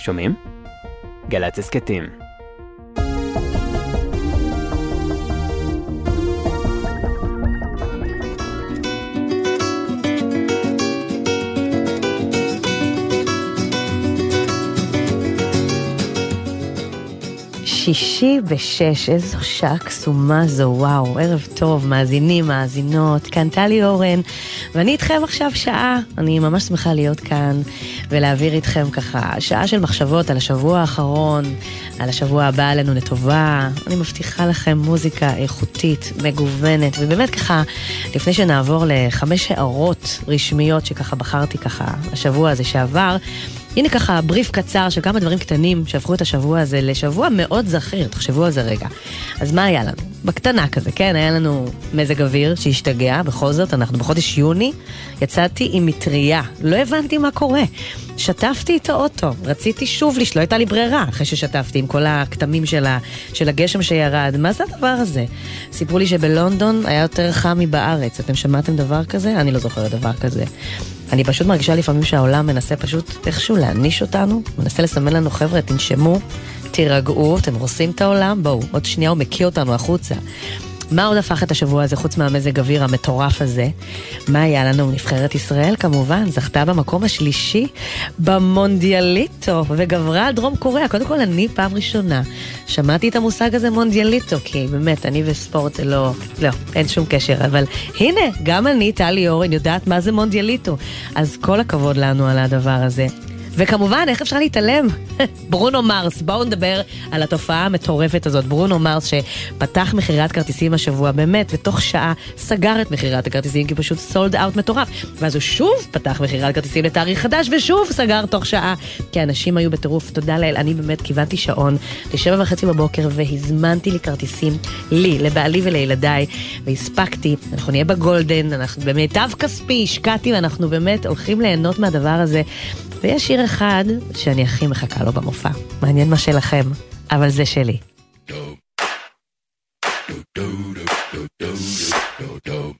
שומעים? גל"צ הסכתים. שישי בשש, איזו שעה קסומה זו, וואו, ערב טוב, מאזינים, מאזינות, כאן טלי אורן, ואני איתכם עכשיו שעה, אני ממש שמחה להיות כאן ולהעביר איתכם ככה שעה של מחשבות על השבוע האחרון, על השבוע הבא עלינו לטובה, אני מבטיחה לכם מוזיקה איכותית, מגוונת, ובאמת ככה, לפני שנעבור לחמש הערות רשמיות שככה בחרתי ככה השבוע הזה שעבר, הנה ככה בריף קצר של כמה דברים קטנים שהפכו את השבוע הזה לשבוע מאוד זכיר, תחשבו על זה רגע. אז מה היה לנו? בקטנה כזה, כן? היה לנו מזג אוויר שהשתגע, בכל זאת, אנחנו בחודש יוני, יצאתי עם מטריה, לא הבנתי מה קורה. שטפתי את האוטו, רציתי שוב לש... לא הייתה לי ברירה אחרי ששטפתי עם כל הכתמים של, ה... של הגשם שירד. מה זה הדבר הזה? סיפרו לי שבלונדון היה יותר חם מבארץ. אתם שמעתם דבר כזה? אני לא זוכרת דבר כזה. אני פשוט מרגישה לפעמים שהעולם מנסה פשוט איכשהו להעניש אותנו, מנסה לסמן לנו, חבר'ה, תנשמו, תירגעו, אתם הורסים את העולם, בואו, עוד שנייה הוא מקיא אותנו החוצה. מה עוד הפך את השבוע הזה חוץ מהמזג אוויר המטורף הזה? מה היה לנו? נבחרת ישראל כמובן, זכתה במקום השלישי במונדיאליטו וגברה על דרום קוריאה. קודם כל, אני פעם ראשונה שמעתי את המושג הזה מונדיאליטו, כי באמת, אני וספורט זה לא, לא, אין שום קשר. אבל הנה, גם אני, טלי אורן, יודעת מה זה מונדיאליטו. אז כל הכבוד לנו על הדבר הזה. וכמובן, איך אפשר להתעלם? ברונו מרס, בואו נדבר על התופעה המטורפת הזאת. ברונו מרס שפתח מכירת כרטיסים השבוע, באמת, ותוך שעה סגר את מכירת הכרטיסים, כי פשוט סולד אאוט מטורף. ואז הוא שוב פתח מכירת כרטיסים לתאריך חדש, ושוב סגר תוך שעה, כי אנשים היו בטירוף. תודה לאל, אני באמת כיוונתי שעון לשבע וחצי בבוקר, והזמנתי לי כרטיסים, לי, לבעלי ולילדיי, והספקתי. אנחנו נהיה בגולדן, אנחנו במיטב כספי, השקעתי, ואנחנו באמת הולכים ליהנות מהדבר הזה. ויש שיר אחד שאני הכי מחכה לו במופע. מעניין מה שלכם, אבל זה שלי. This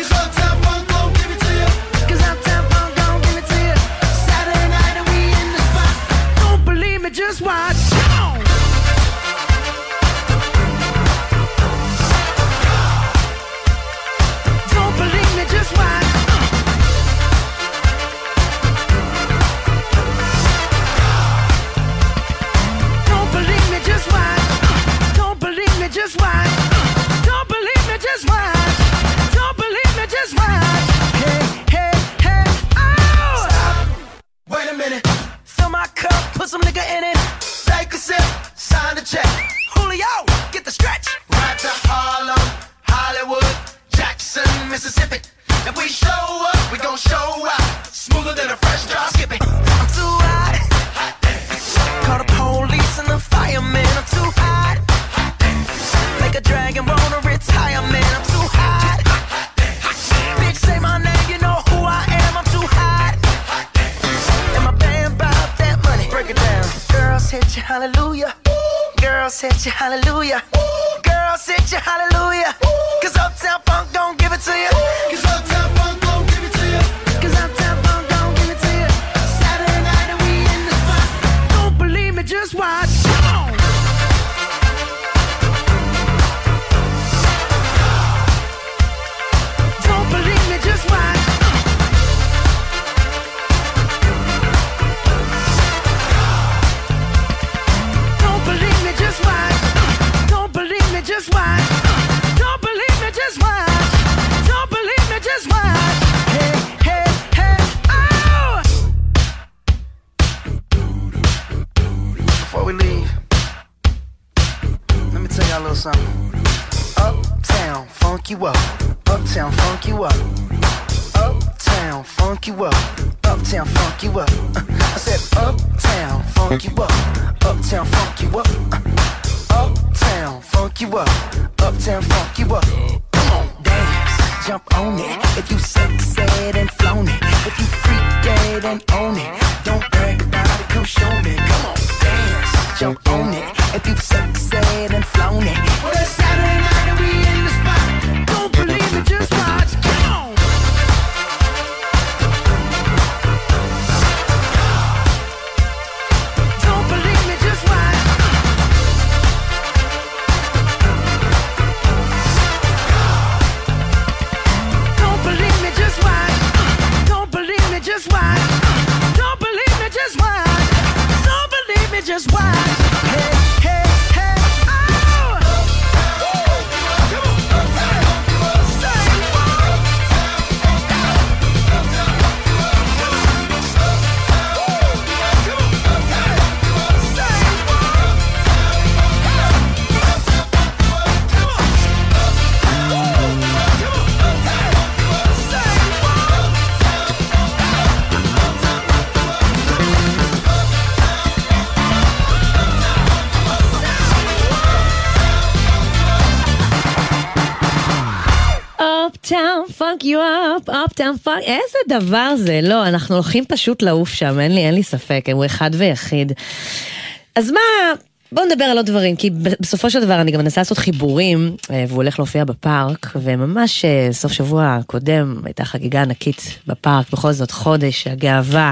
Up. Uptown, funk you up. Uh, I said, Uptown, funk you up. Uptown, funk you up. Uh, Uptown, funk you up. Uptown, funk you up. Come on, dance, jump on it. If you sexed and flown it, if you freak dead and own it, don't brag about it. Come show me. Come on, dance, jump on it. If you sexed and flown it, funk you up, Uptown Funk, איזה דבר זה, לא, אנחנו הולכים פשוט לעוף שם, אין לי, אין לי ספק, הוא אחד ויחיד. אז מה, בואו נדבר על עוד דברים, כי בסופו של דבר אני גם מנסה לעשות חיבורים, אה, והוא הולך להופיע בפארק, וממש אה, סוף שבוע הקודם הייתה חגיגה ענקית בפארק, בכל זאת חודש, הגאווה,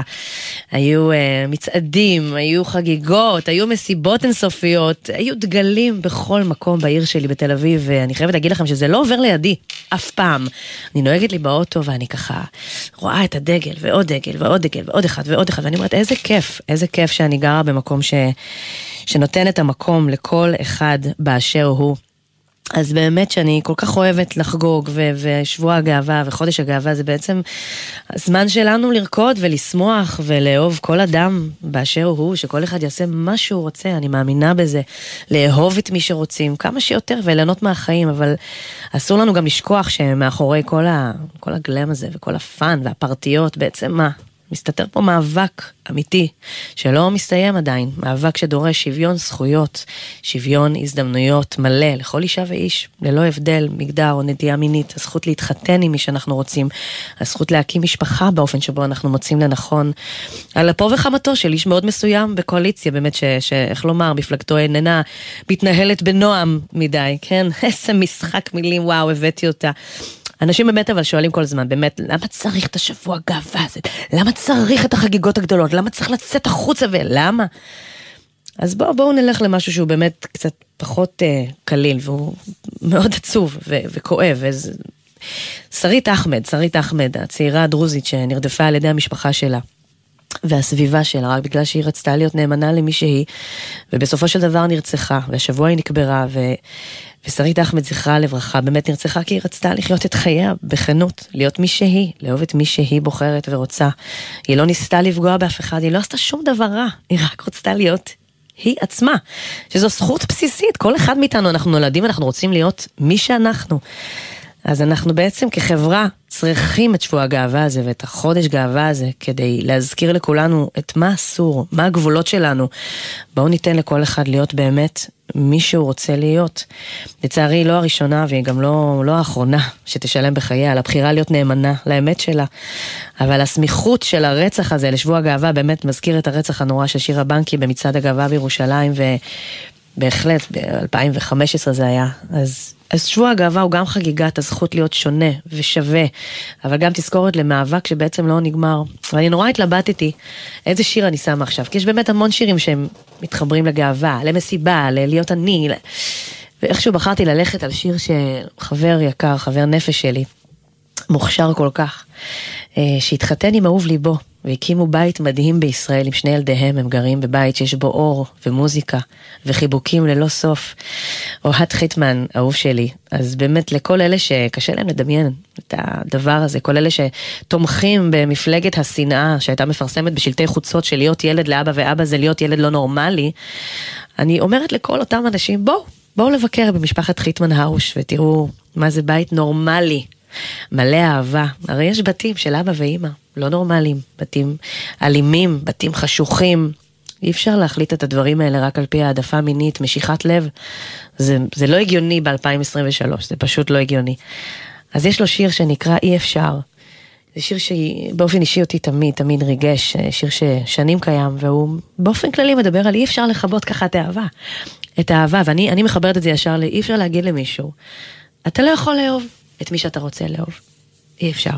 היו אה, מצעדים, היו חגיגות, היו מסיבות אינסופיות, היו דגלים בכל מקום בעיר שלי בתל אביב, ואני חייבת להגיד לכם שזה לא עובר לידי, אף פעם. אני נוהגת לי באוטו ואני ככה רואה את הדגל, ועוד דגל, ועוד דגל, ועוד אחד, ועוד אחד, ואני אומרת, איזה כיף, איזה כיף שאני גרה במקום ש... שנותן את המקום לכל אחד באשר הוא. אז באמת שאני כל כך אוהבת לחגוג, ו- ושבוע הגאווה וחודש הגאווה זה בעצם הזמן שלנו לרקוד ולשמוח ולאהוב כל אדם באשר הוא, שכל אחד יעשה מה שהוא רוצה, אני מאמינה בזה. לאהוב את מי שרוצים, כמה שיותר וליהנות מהחיים, אבל אסור לנו גם לשכוח שמאחורי כל, ה- כל הגלם הזה וכל הפאן והפרטיות, בעצם מה? מסתתר פה מאבק אמיתי, שלא מסתיים עדיין, מאבק שדורש שוויון זכויות, שוויון הזדמנויות מלא לכל אישה ואיש, ללא הבדל מגדר או נטייה מינית, הזכות להתחתן עם מי שאנחנו רוצים, הזכות להקים משפחה באופן שבו אנחנו מוצאים לנכון, על אפו וחמתו של איש מאוד מסוים בקואליציה, באמת שאיך לומר, מפלגתו איננה מתנהלת בנועם מדי, כן? איזה משחק מילים, וואו, הבאתי אותה. אנשים באמת אבל שואלים כל הזמן, באמת, למה צריך את השבוע גאווה הזה? למה צריך את החגיגות הגדולות? למה צריך לצאת החוצה ולמה? אז בואו בוא נלך למשהו שהוא באמת קצת פחות אה, קליל, והוא מאוד עצוב ו- וכואב. וזה... שרית אחמד, שרית אחמד, הצעירה הדרוזית שנרדפה על ידי המשפחה שלה. והסביבה שלה, רק בגלל שהיא רצתה להיות נאמנה למי שהיא, ובסופו של דבר נרצחה, והשבוע היא נקברה, ו... ושרית אחמד, זכרה לברכה, באמת נרצחה כי היא רצתה לחיות את חייה בכנות, להיות מי שהיא, לאהוב את מי שהיא בוחרת ורוצה. היא לא ניסתה לפגוע באף אחד, היא לא עשתה שום דבר רע, היא רק רצתה להיות היא עצמה, שזו זכות בסיסית, כל אחד מאיתנו, אנחנו נולדים, אנחנו רוצים להיות מי שאנחנו. אז אנחנו בעצם כחברה צריכים את שבוע הגאווה הזה ואת החודש גאווה הזה כדי להזכיר לכולנו את מה אסור, מה הגבולות שלנו. בואו ניתן לכל אחד להיות באמת מי שהוא רוצה להיות. לצערי היא לא הראשונה והיא גם לא, לא האחרונה שתשלם בחייה על הבחירה להיות נאמנה לאמת שלה. אבל הסמיכות של הרצח הזה לשבוע הגאווה באמת מזכיר את הרצח הנורא של שירה בנקי במצעד הגאווה בירושלים ובהחלט ב-2015 זה היה. אז אז שבוע הגאווה הוא גם חגיגת הזכות להיות שונה ושווה, אבל גם תזכורת למאבק שבעצם לא נגמר. ואני נורא התלבטתי איזה שיר אני שמה עכשיו, כי יש באמת המון שירים שהם מתחברים לגאווה, למסיבה, ללהיות אני. ואיכשהו בחרתי ללכת על שיר שחבר יקר, חבר נפש שלי, מוכשר כל כך, שהתחתן עם אהוב ליבו, והקימו בית מדהים בישראל עם שני ילדיהם, הם גרים בבית שיש בו אור ומוזיקה וחיבוקים ללא סוף. אוהד חיטמן, אהוב שלי, אז באמת לכל אלה שקשה להם לדמיין את הדבר הזה, כל אלה שתומכים במפלגת השנאה שהייתה מפרסמת בשלטי חוצות של להיות ילד לאבא ואבא זה להיות ילד לא נורמלי, אני אומרת לכל אותם אנשים, בואו, בואו לבקר במשפחת חיטמן הרוש ותראו מה זה בית נורמלי, מלא אהבה. הרי יש בתים של אבא ואימא, לא נורמליים, בתים אלימים, בתים חשוכים. אי אפשר להחליט את הדברים האלה רק על פי העדפה מינית, משיכת לב. זה, זה לא הגיוני ב-2023, זה פשוט לא הגיוני. אז יש לו שיר שנקרא אי אפשר. זה שיר שבאופן אישי אותי תמיד, תמיד ריגש, שיר ששנים קיים, והוא באופן כללי מדבר על אי אפשר לכבות ככה את האהבה. את האהבה, ואני אני מחברת את זה ישר לאי אפשר להגיד למישהו, אתה לא יכול לאהוב את מי שאתה רוצה לאהוב. אי אפשר.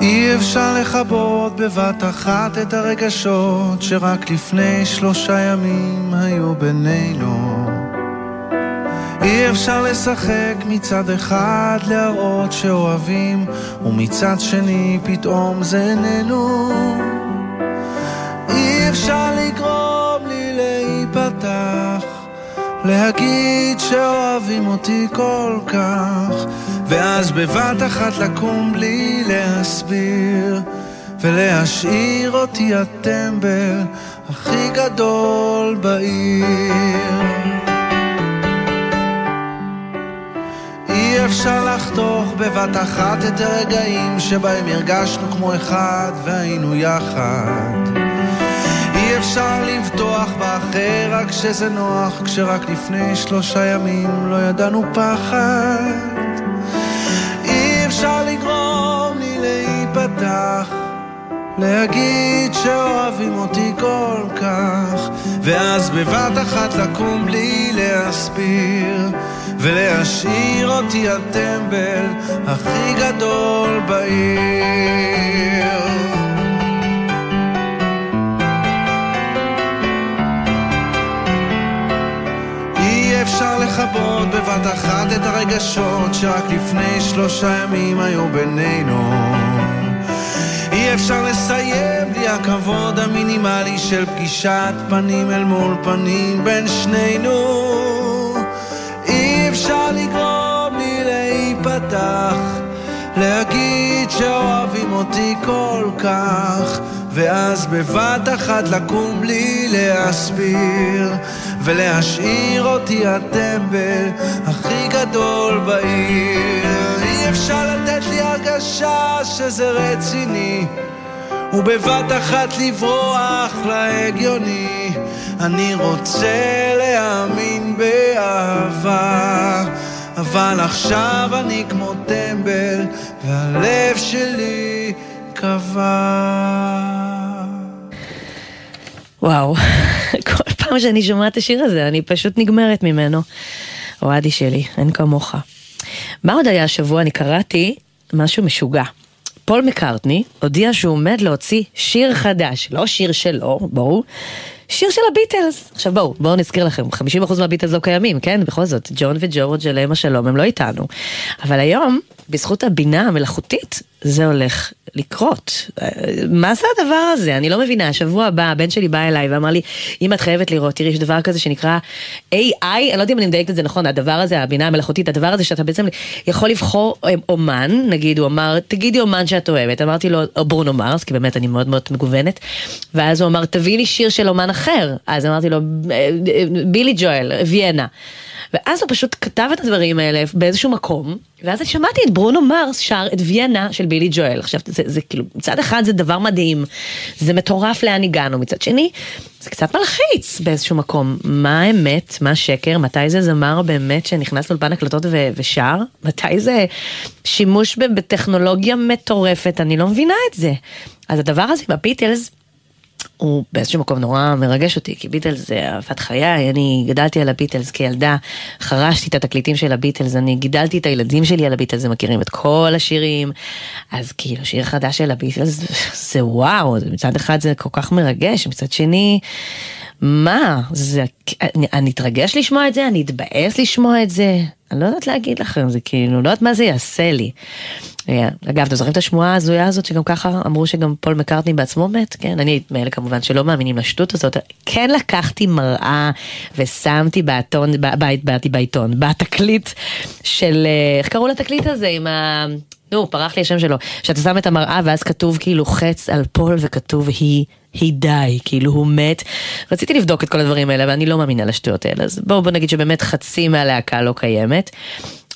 אי אפשר לכבות בבת אחת את הרגשות שרק לפני שלושה ימים היו בינינו. אי אפשר לשחק מצד אחד להראות שאוהבים, ומצד שני פתאום זה איננו. אי אפשר לגרום לי להיפתח, להגיד שאוהבים אותי כל כך, ואז בבת אחת לקום בלי להסביר, ולהשאיר אותי הטמבל הכי גדול בעיר. אפשר לחתוך בבת אחת את הרגעים שבהם הרגשנו כמו אחד והיינו יחד. אי אפשר לבטוח באחר רק כשזה נוח, כשרק לפני שלושה ימים לא ידענו פחד. אי אפשר לגרום לי להיפתח, להגיד שאוהבים אותי כל כך, ואז בבת אחת לקום בלי להסביר. ולהשאיר אותי הטמבל הכי גדול בעיר. אי אפשר לכבות בבת אחת את הרגשות שרק לפני שלושה ימים היו בינינו. אי אפשר לסיים בלי הכבוד המינימלי של פגישת פנים אל מול פנים בין שנינו. להגיד שאוהבים אותי כל כך, ואז בבת אחת לקום בלי להסביר, ולהשאיר אותי הטמבל הכי גדול בעיר. אי אפשר לתת לי הרגשה שזה רציני. ובבת אחת לברוח להגיוני. אני רוצה להאמין באהבה, אבל עכשיו אני כמו טמבל, והלב שלי קבע. וואו, כל פעם שאני שומעת את השיר הזה, אני פשוט נגמרת ממנו. אוהדי שלי, אין כמוך. מה עוד היה השבוע? אני קראתי משהו משוגע. פול מקארטני הודיע שהוא עומד להוציא שיר חדש, לא שיר שלו, בואו, שיר של הביטלס. עכשיו בואו, בואו נזכיר לכם, 50% מהביטלס לא קיימים, כן? בכל זאת, ג'ון וג'ורג' עליהם השלום הם לא איתנו. אבל היום, בזכות הבינה המלאכותית, זה הולך לקרות. אה, מה זה הדבר הזה? אני לא מבינה. השבוע הבא הבן שלי בא אליי ואמר לי, אם את חייבת לראות, תראי, יש דבר כזה שנקרא AI, אני לא יודעת אם אני מדייקת את זה נכון, הדבר הזה, הבינה המלאכותית, הדבר הזה שאתה בעצם יכול לבחור אה, אומן, נגיד, הוא אמר, תגידי אומן שאת אוהבת. אמרתי לו, ברונו מרס, כי באמת אני מאוד מאוד מגוונת. ואז הוא אמר, תביא לי שיר של אומן אחר. אז אמרתי לו, "אה, בילי ג'ואל, ויאנה. ואז הוא פשוט כתב את הדברים האלה באיזשהו מקום, ואז אני שמעתי את ברונו מרס שר את ויאנה של בילי ג'ואל. עכשיו, זה, זה כאילו, מצד אחד זה דבר מדהים, זה מטורף לאן הגענו, מצד שני, זה קצת מלחיץ באיזשהו מקום. מה האמת, מה השקר, מתי זה זמר באמת שנכנס לאולפן הקלטות ו- ושר? מתי זה שימוש בטכנולוגיה מטורפת? אני לא מבינה את זה. אז הדבר הזה עם הביטלס, הוא באיזשהו מקום נורא מרגש אותי, כי ביטלס זה אהבת חיי, אני גדלתי על הביטלס כילדה, חרשתי את התקליטים של הביטלס, אני גידלתי את הילדים שלי על הביטלס, הם מכירים את כל השירים, אז כאילו שיר חדש של הביטלס זה וואו, מצד אחד זה כל כך מרגש, מצד שני, מה, זה, אני, אתרגש לשמוע את זה, אני אתבאס לשמוע את זה, אני לא יודעת להגיד לכם, זה כאילו, לא יודעת מה זה יעשה לי. אה, אגב, אתם זוכרים את השמועה ההזויה הזאת שגם ככה אמרו שגם פול מקארטני בעצמו מת? כן, אני מאלה כמובן שלא מאמינים לשטות הזאת. כן לקחתי מראה ושמתי בעיתון, בעיתון, בעיתון, בתקליט של, אה, איך קראו לתקליט הזה? עם ה... נו, פרח לי השם שלו. שאתה שם את המראה ואז כתוב כאילו חץ על פול וכתוב he, he die, כאילו הוא מת. רציתי לבדוק את כל הדברים האלה, אבל אני לא מאמינה לשטויות האלה, אז בואו בוא נגיד שבאמת חצי מהלהקה לא קיימת.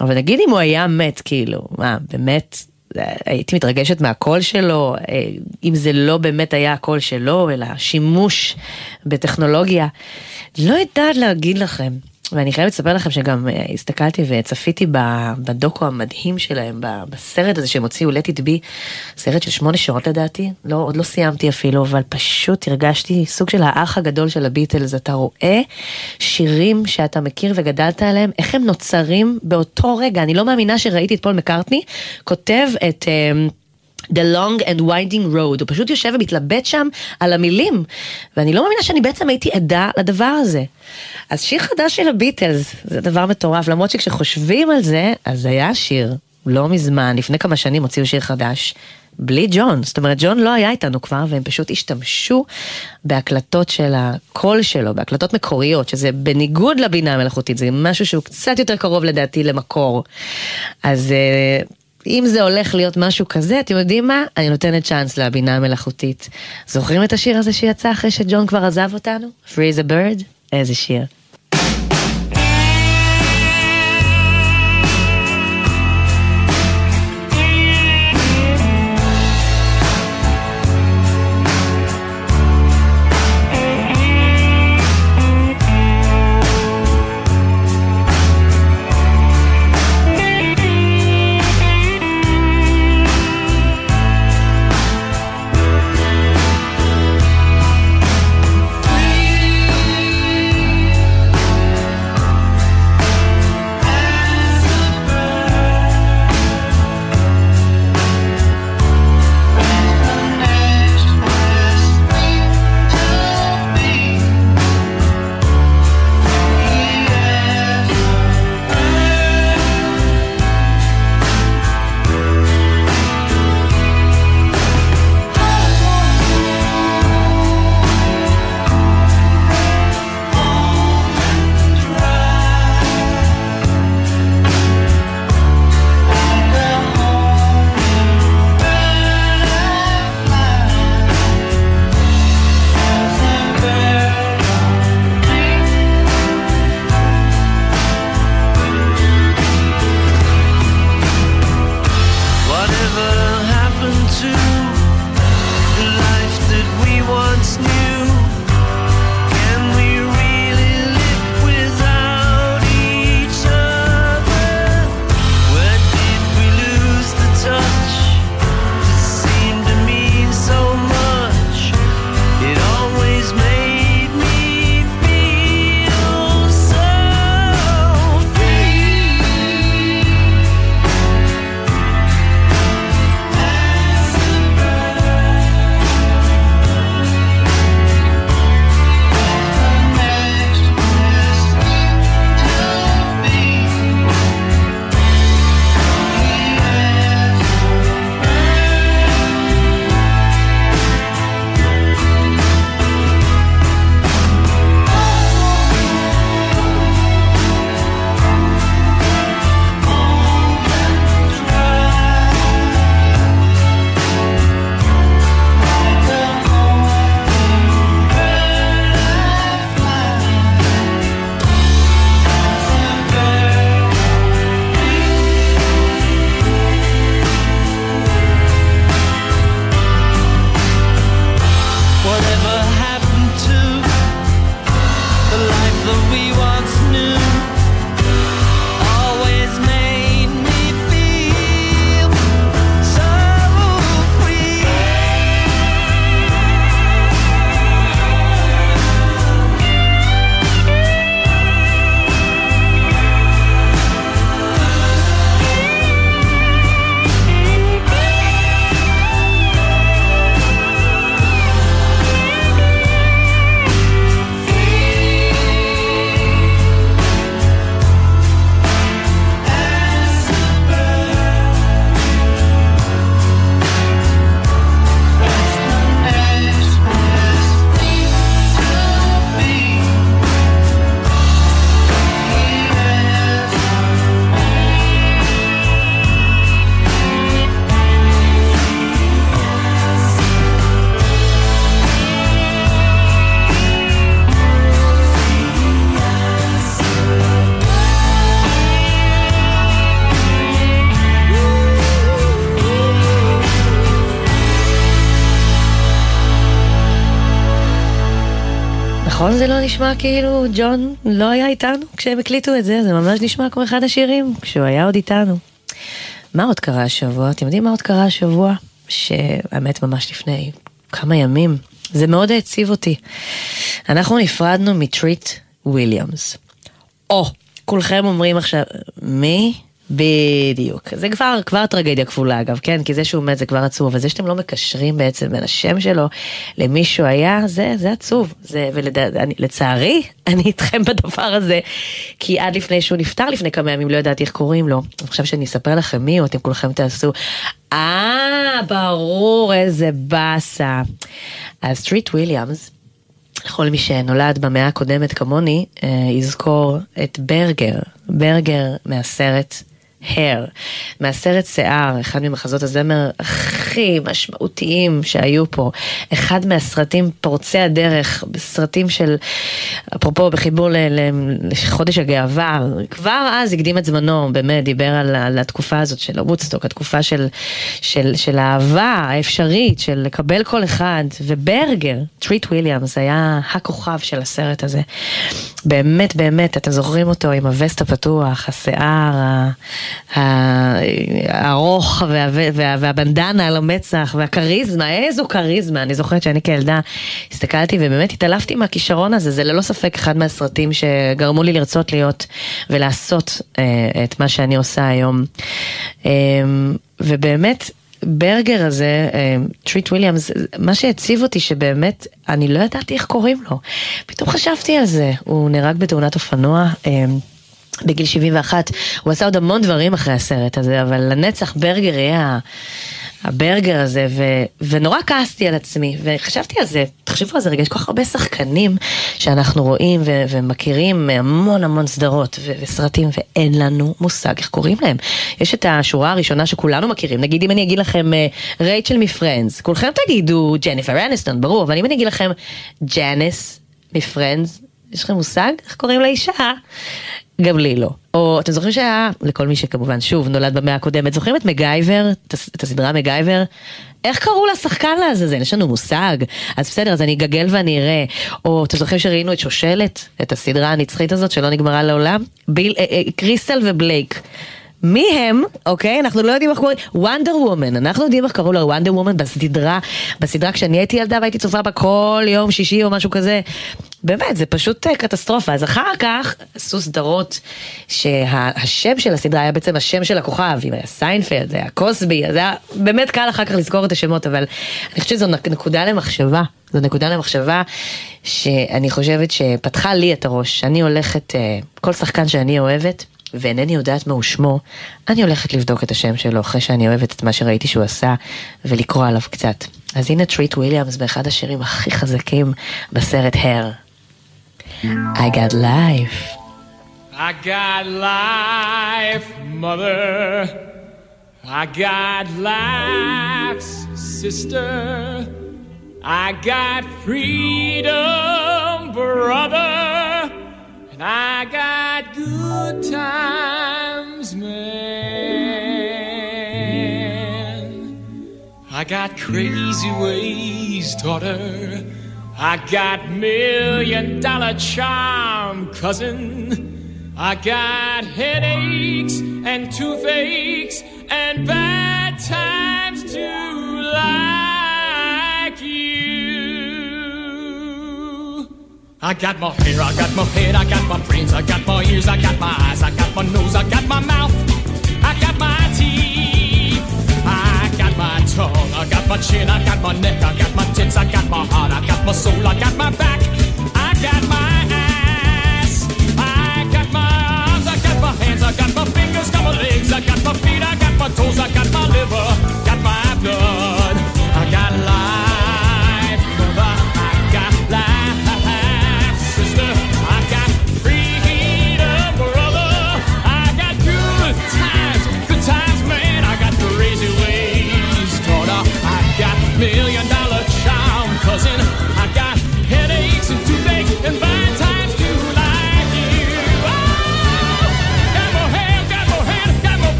אבל נגיד אם הוא היה מת, כאילו, מה, באמת, הייתי מתרגשת מהקול שלו, אה, אם זה לא באמת היה הקול שלו, אלא שימוש בטכנולוגיה. לא יודעת להגיד לכם. ואני חייבת לספר לכם שגם אה, הסתכלתי וצפיתי בדוקו המדהים שלהם, בסרט הזה שהם הוציאו, let it be, סרט של שמונה שעות לדעתי, לא, עוד לא סיימתי אפילו, אבל פשוט הרגשתי סוג של האח הגדול של הביטלס, אתה רואה שירים שאתה מכיר וגדלת עליהם, איך הם נוצרים באותו רגע, אני לא מאמינה שראיתי את פול מקארטני כותב את... אה, The long and winding road, הוא פשוט יושב ומתלבט שם על המילים, ואני לא מאמינה שאני בעצם הייתי עדה לדבר הזה. אז שיר חדש של הביטלס, זה דבר מטורף, למרות שכשחושבים על זה, אז היה שיר, לא מזמן, לפני כמה שנים הוציאו שיר חדש, בלי ג'ון, זאת אומרת ג'ון לא היה איתנו כבר, והם פשוט השתמשו בהקלטות של הקול שלו, בהקלטות מקוריות, שזה בניגוד לבינה המלאכותית, זה משהו שהוא קצת יותר קרוב לדעתי למקור. אז... אם זה הולך להיות משהו כזה, אתם יודעים מה? אני נותנת צ'אנס לבינה המלאכותית. זוכרים את השיר הזה שיצא אחרי שג'ון כבר עזב אותנו? Free the bird? איזה שיר. זה לא נשמע כאילו ג'ון לא היה איתנו כשהם הקליטו את זה? זה ממש נשמע כמו אחד השירים, כשהוא היה עוד איתנו. מה עוד קרה השבוע? אתם יודעים מה עוד קרה השבוע? שהאמת ממש לפני כמה ימים. זה מאוד העציב אותי. אנחנו נפרדנו מטריט וויליאמס. או, כולכם אומרים עכשיו, מי? בדיוק. זה כבר, כבר טרגדיה כפולה אגב, כן? כי זה שהוא מת זה כבר עצוב, אבל זה שאתם לא מקשרים בעצם בין השם שלו למי שהוא היה, זה, זה עצוב. זה, ולצערי, אני איתכם בדבר הזה, כי עד לפני שהוא נפטר לפני כמה ימים לא ידעתי איך קוראים לו. עכשיו שאני אספר לכם מי הוא, אתם כולכם תעשו, אה, ברור, איזה באסה. אז טריט וויליאמס, לכל מי שנולד במאה הקודמת כמוני, אה, יזכור את ברגר, ברגר מהסרט הר, מהסרט שיער, אחד ממחזות הזמר הכי משמעותיים שהיו פה, אחד מהסרטים פורצי הדרך, סרטים של, אפרופו בחיבור לחודש הגאווה, כבר אז הקדים את זמנו, באמת דיבר על, על התקופה הזאת של וודסטוק, התקופה של, של, של האהבה האפשרית, של לקבל כל אחד, וברגר, טריט וויליאמס, היה הכוכב של הסרט הזה. באמת, באמת, אתם זוכרים אותו עם הווסט הפתוח, השיער, הארוך וה- וה- והבנדנה על המצח והכריזמה, איזו כריזמה. אני זוכרת שאני כילדה הסתכלתי ובאמת התעלפתי מהכישרון הזה, זה ללא ספק אחד מהסרטים שגרמו לי לרצות להיות ולעשות אה, את מה שאני עושה היום. אה, ובאמת, ברגר הזה, אה, טריט וויליאמס, מה שהעציב אותי שבאמת, אני לא ידעתי איך קוראים לו. פתאום חשבתי על זה, הוא נהרג בתאונת אופנוע. אה, בגיל 71, הוא עשה עוד המון דברים אחרי הסרט הזה, אבל לנצח ברגר יהיה הברגר הזה, ו, ונורא כעסתי על עצמי, וחשבתי על זה, תחשבו על זה רגע, יש כל כך הרבה שחקנים שאנחנו רואים ו, ומכירים המון המון סדרות ו, וסרטים, ואין לנו מושג איך קוראים להם. יש את השורה הראשונה שכולנו מכירים, נגיד אם אני אגיד לכם אה, רייצ'ל מפרנדס, כולכם תגידו ג'ניפר אניסטון, ברור, אבל אם אני אגיד לכם ג'אניס מפרנדס, יש לכם מושג איך קוראים לאישה? גם לי לא. או אתם זוכרים שהיה, לכל מי שכמובן שוב נולד במאה הקודמת, זוכרים את מגייבר, את הס- את הסדרה מגייבר? איך קראו לשחקן לעזאזל? אין לנו מושג. אז בסדר, אז אני אגגל ואני אראה. או אתם זוכרים שראינו את שושלת, את הסדרה הנצחית הזאת שלא נגמרה לעולם? ביל, אה, אה, קריסטל ובלייק. מי הם, אוקיי? אנחנו לא יודעים איך קוראים, Wonder Woman, אנחנו יודעים איך קראו ל Wonder Woman בסדרה, בסדרה כשאני הייתי ילדה והייתי צופה בה כל יום שישי או משהו כזה. באמת, זה פשוט אה, קטסטרופה. אז אחר כך עשו סדרות שהשם של הסדרה היה בעצם השם של הכוכב, אם היה סיינפלד, זה היה קוסבי, אז היה באמת קל אחר כך לזכור את השמות, אבל אני חושבת שזו נק- נקודה למחשבה. זו נקודה למחשבה שאני חושבת שפתחה לי את הראש. אני הולכת, אה, כל שחקן שאני אוהבת, ואינני יודעת מהו שמו, אני הולכת לבדוק את השם שלו אחרי שאני אוהבת את מה שראיתי שהוא עשה, ולקרוא עליו קצת. אז הנה טריט וויליאמס באחד השירים הכי חזקים בסרט Hair. I got life. I got life, mother. I got life, sister. I got freedom, brother. And I got good times, man. I got crazy ways, daughter. I got million dollar charm, cousin. I got headaches and toothaches and bad times too, like you. I got my hair, I got my head, I got my brains, I got my ears, I got my eyes, I got my nose, I got my mouth, tongue, I got my chin, I got my neck, I got my tits, I got my heart, I got my soul, I got my back, I got my ass, I got my arms, I got my hands, I got my fingers, I got my legs, I got my feet, I got my toes, I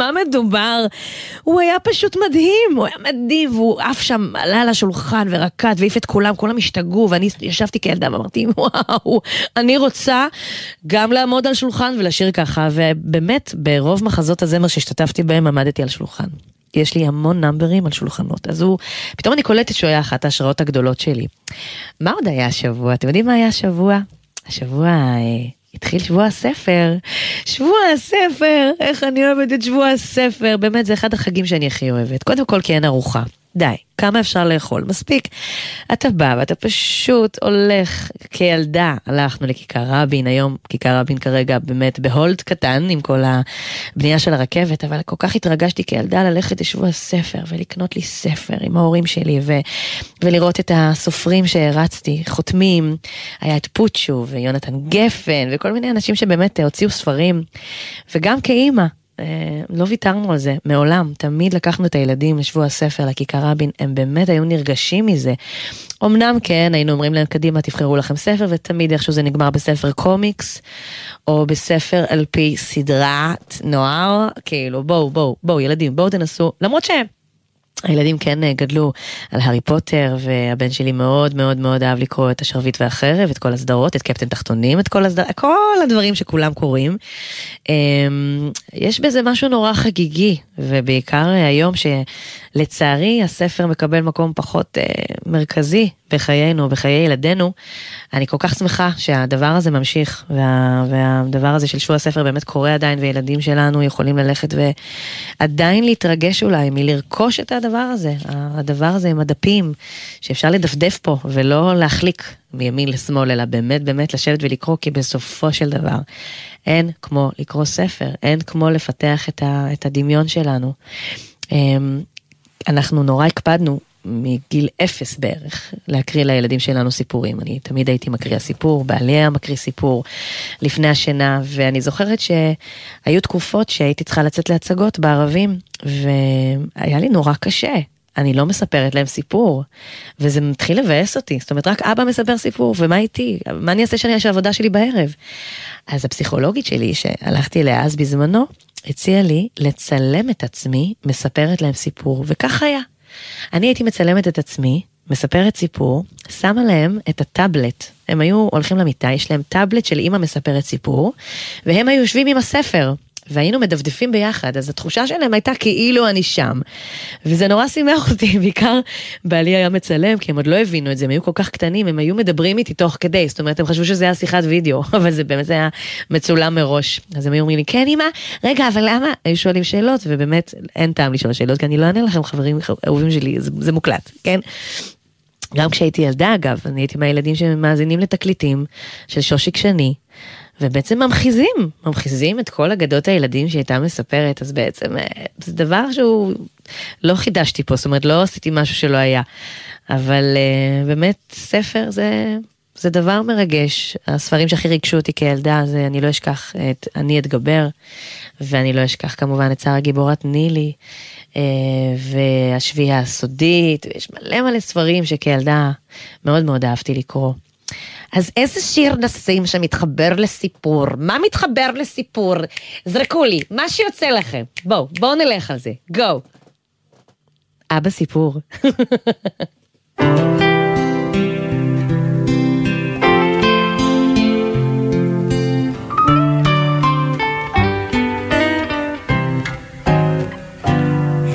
במה מדובר? הוא היה פשוט מדהים, הוא היה מדהים, והוא עף שם, עלה על השולחן ורקד והעיף את כולם, כולם השתגעו, ואני ישבתי כילדה ואמרתי, וואו, אני רוצה גם לעמוד על שולחן ולשיר ככה, ובאמת, ברוב מחזות הזמר שהשתתפתי בהם עמדתי על שולחן. יש לי המון נאמברים על שולחנות, אז הוא, פתאום אני קולטת שהוא היה אחת ההשראות הגדולות שלי. מה עוד היה השבוע? אתם יודעים מה היה השבוע? השבוע אה, התחיל שבוע הספר. שבוע הספר, איך אני אוהבת את שבוע הספר, באמת זה אחד החגים שאני הכי אוהבת. קודם כל כי אין ארוחה. די, כמה אפשר לאכול? מספיק. אתה בא ואתה פשוט הולך כילדה. הלכנו לכיכר רבין, היום כיכר רבין כרגע באמת בהולד קטן עם כל הבנייה של הרכבת, אבל כל כך התרגשתי כילדה ללכת לשבוע הספר ולקנות לי ספר עם ההורים שלי ו- ולראות את הסופרים שהרצתי, חותמים. היה את פוצ'ו ויונתן גפן וכל מיני אנשים שבאמת הוציאו ספרים. וגם כאימא, לא ויתרנו על זה, מעולם. תמיד לקחנו את הילדים לשבוע הספר, לכיכר רבין, הם באמת היו נרגשים מזה. אמנם כן, היינו אומרים להם, קדימה, תבחרו לכם ספר, ותמיד איכשהו זה נגמר בספר קומיקס, או בספר על פי סדרת נוער, כאילו, בואו, בואו, בואו, ילדים, בואו תנסו, למרות שהם. הילדים כן אה, גדלו על הארי פוטר והבן שלי מאוד מאוד מאוד אהב לקרוא את השרביט והחרב, את כל הסדרות, את קפטן תחתונים, את כל הסדרות, כל הדברים שכולם קוראים. אמ, יש בזה משהו נורא חגיגי, ובעיקר אה, היום שלצערי הספר מקבל מקום פחות אה, מרכזי בחיינו, בחיי ילדינו, אני כל כך שמחה שהדבר הזה ממשיך, וה, והדבר הזה של שבוע הספר באמת קורה עדיין, וילדים שלנו יכולים ללכת ועדיין להתרגש אולי מלרכוש את הדבר הזה, הדבר הזה עם הדפים, שאפשר לדפדף פה ולא להחליק מימין לשמאל, אלא באמת באמת לשבת ולקרוא, כי בסופו של דבר אין כמו לקרוא ספר, אין כמו לפתח את, ה, את הדמיון שלנו. אנחנו נורא הקפדנו מגיל אפס בערך, להקריא לילדים שלנו סיפורים. אני תמיד הייתי מקריאה סיפור, בעלי היה מקריא סיפור לפני השינה, ואני זוכרת שהיו תקופות שהייתי צריכה לצאת להצגות בערבים, והיה לי נורא קשה. אני לא מספרת להם סיפור, וזה מתחיל לבאס אותי, זאת אומרת רק אבא מספר סיפור, ומה איתי? מה אני אעשה שאני אעשה עבודה שלי בערב? אז הפסיכולוגית שלי, שהלכתי אליה אז בזמנו, הציעה לי לצלם את עצמי, מספרת להם סיפור, וכך היה. אני הייתי מצלמת את עצמי, מספרת סיפור, שמה להם את הטאבלט. הם היו הולכים למיטה, יש להם טאבלט של אימא מספרת סיפור, והם היו יושבים עם הספר. והיינו מדפדפים ביחד, אז התחושה שלהם הייתה כאילו אני שם. וזה נורא שימח אותי, בעיקר בעלי היה מצלם, כי הם עוד לא הבינו את זה, הם היו כל כך קטנים, הם היו מדברים איתי תוך כדי, זאת אומרת, הם חשבו שזה היה שיחת וידאו, אבל זה באמת היה מצולם מראש. אז הם היו אומרים לי, כן אמא, רגע, אבל למה? היו שואלים שאלות, ובאמת אין טעם לשאול שאלות, כי אני לא אענה לכם, חברים אהובים שלי, זה, זה מוקלט, כן? גם כשהייתי ילדה אגב, אני הייתי מהילדים שמאזינים לתקליטים של שושיק שני, ובעצם ממחיזים, ממחיזים את כל אגדות הילדים שהיא הייתה מספרת, אז בעצם אה, זה דבר שהוא, לא חידשתי פה, זאת אומרת לא עשיתי משהו שלא היה, אבל uh, באמת ספר זה, זה דבר מרגש, הספרים שהכי ריגשו אותי כילדה זה אני לא אשכח את אני אתגבר, ואני לא אשכח כמובן את שרה גיבורת נילי. uh, והשביעייה הסודית, ויש מלא מלא ספרים שכילדה מאוד מאוד אהבתי לקרוא. אז איזה שיר נשים שמתחבר לסיפור? מה מתחבר לסיפור? זרקו לי, מה שיוצא לכם. בואו, בואו נלך על זה. גו. אבא סיפור.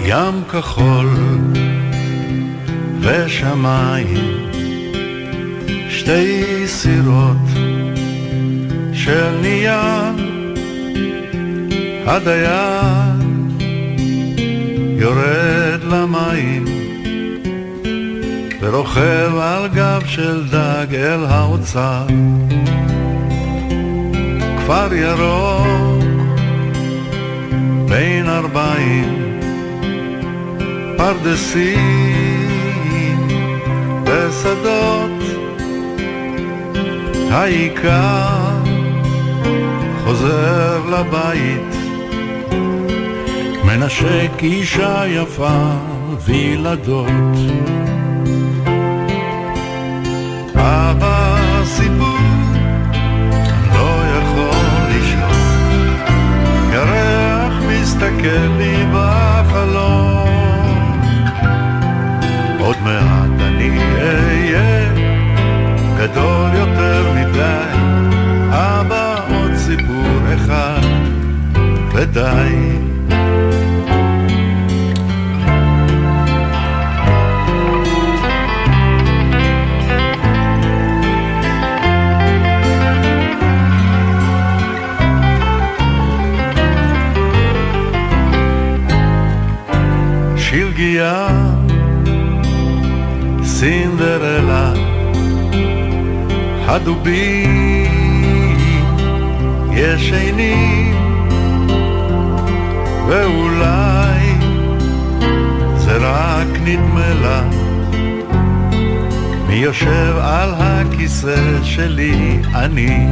ים כחול ושמיים שתי סירות של נייר. הדיין יורד למים ורוכב על גב של דג אל האוצר. כפר ירוק בין ארבעים פרדסים ושדות העיקר חוזר לבית, מנשק אישה יפה וילדות. אבא סיפור לא יכול לשאול, ירח מסתכל לי בחלום, עוד מעט אני אהיה גדול יותר מדי, אבא עוד סיפור אחד, ודי. שלגיה סינדרלה הדובים ישנים, ואולי זה רק נדמה לה מי יושב על הכיסא שלי, אני.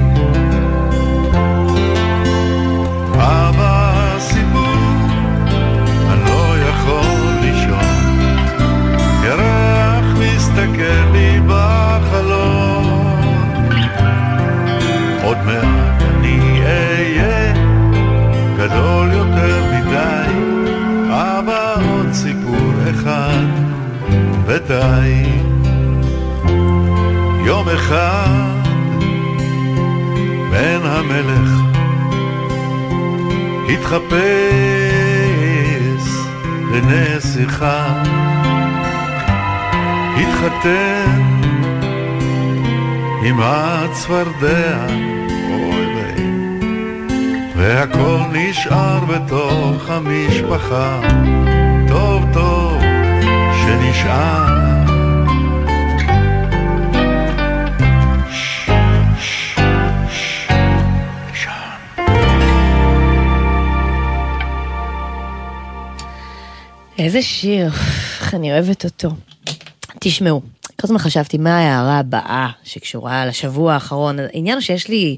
התחתן עם הצפרדע, אוי ויי, והכל נשאר בתוך המשפחה, טוב טוב שנשאר. איזה שיר, איך אני אוהבת אותו. תשמעו, כל הזמן חשבתי מה ההערה הבאה שקשורה לשבוע האחרון. העניין הוא שיש לי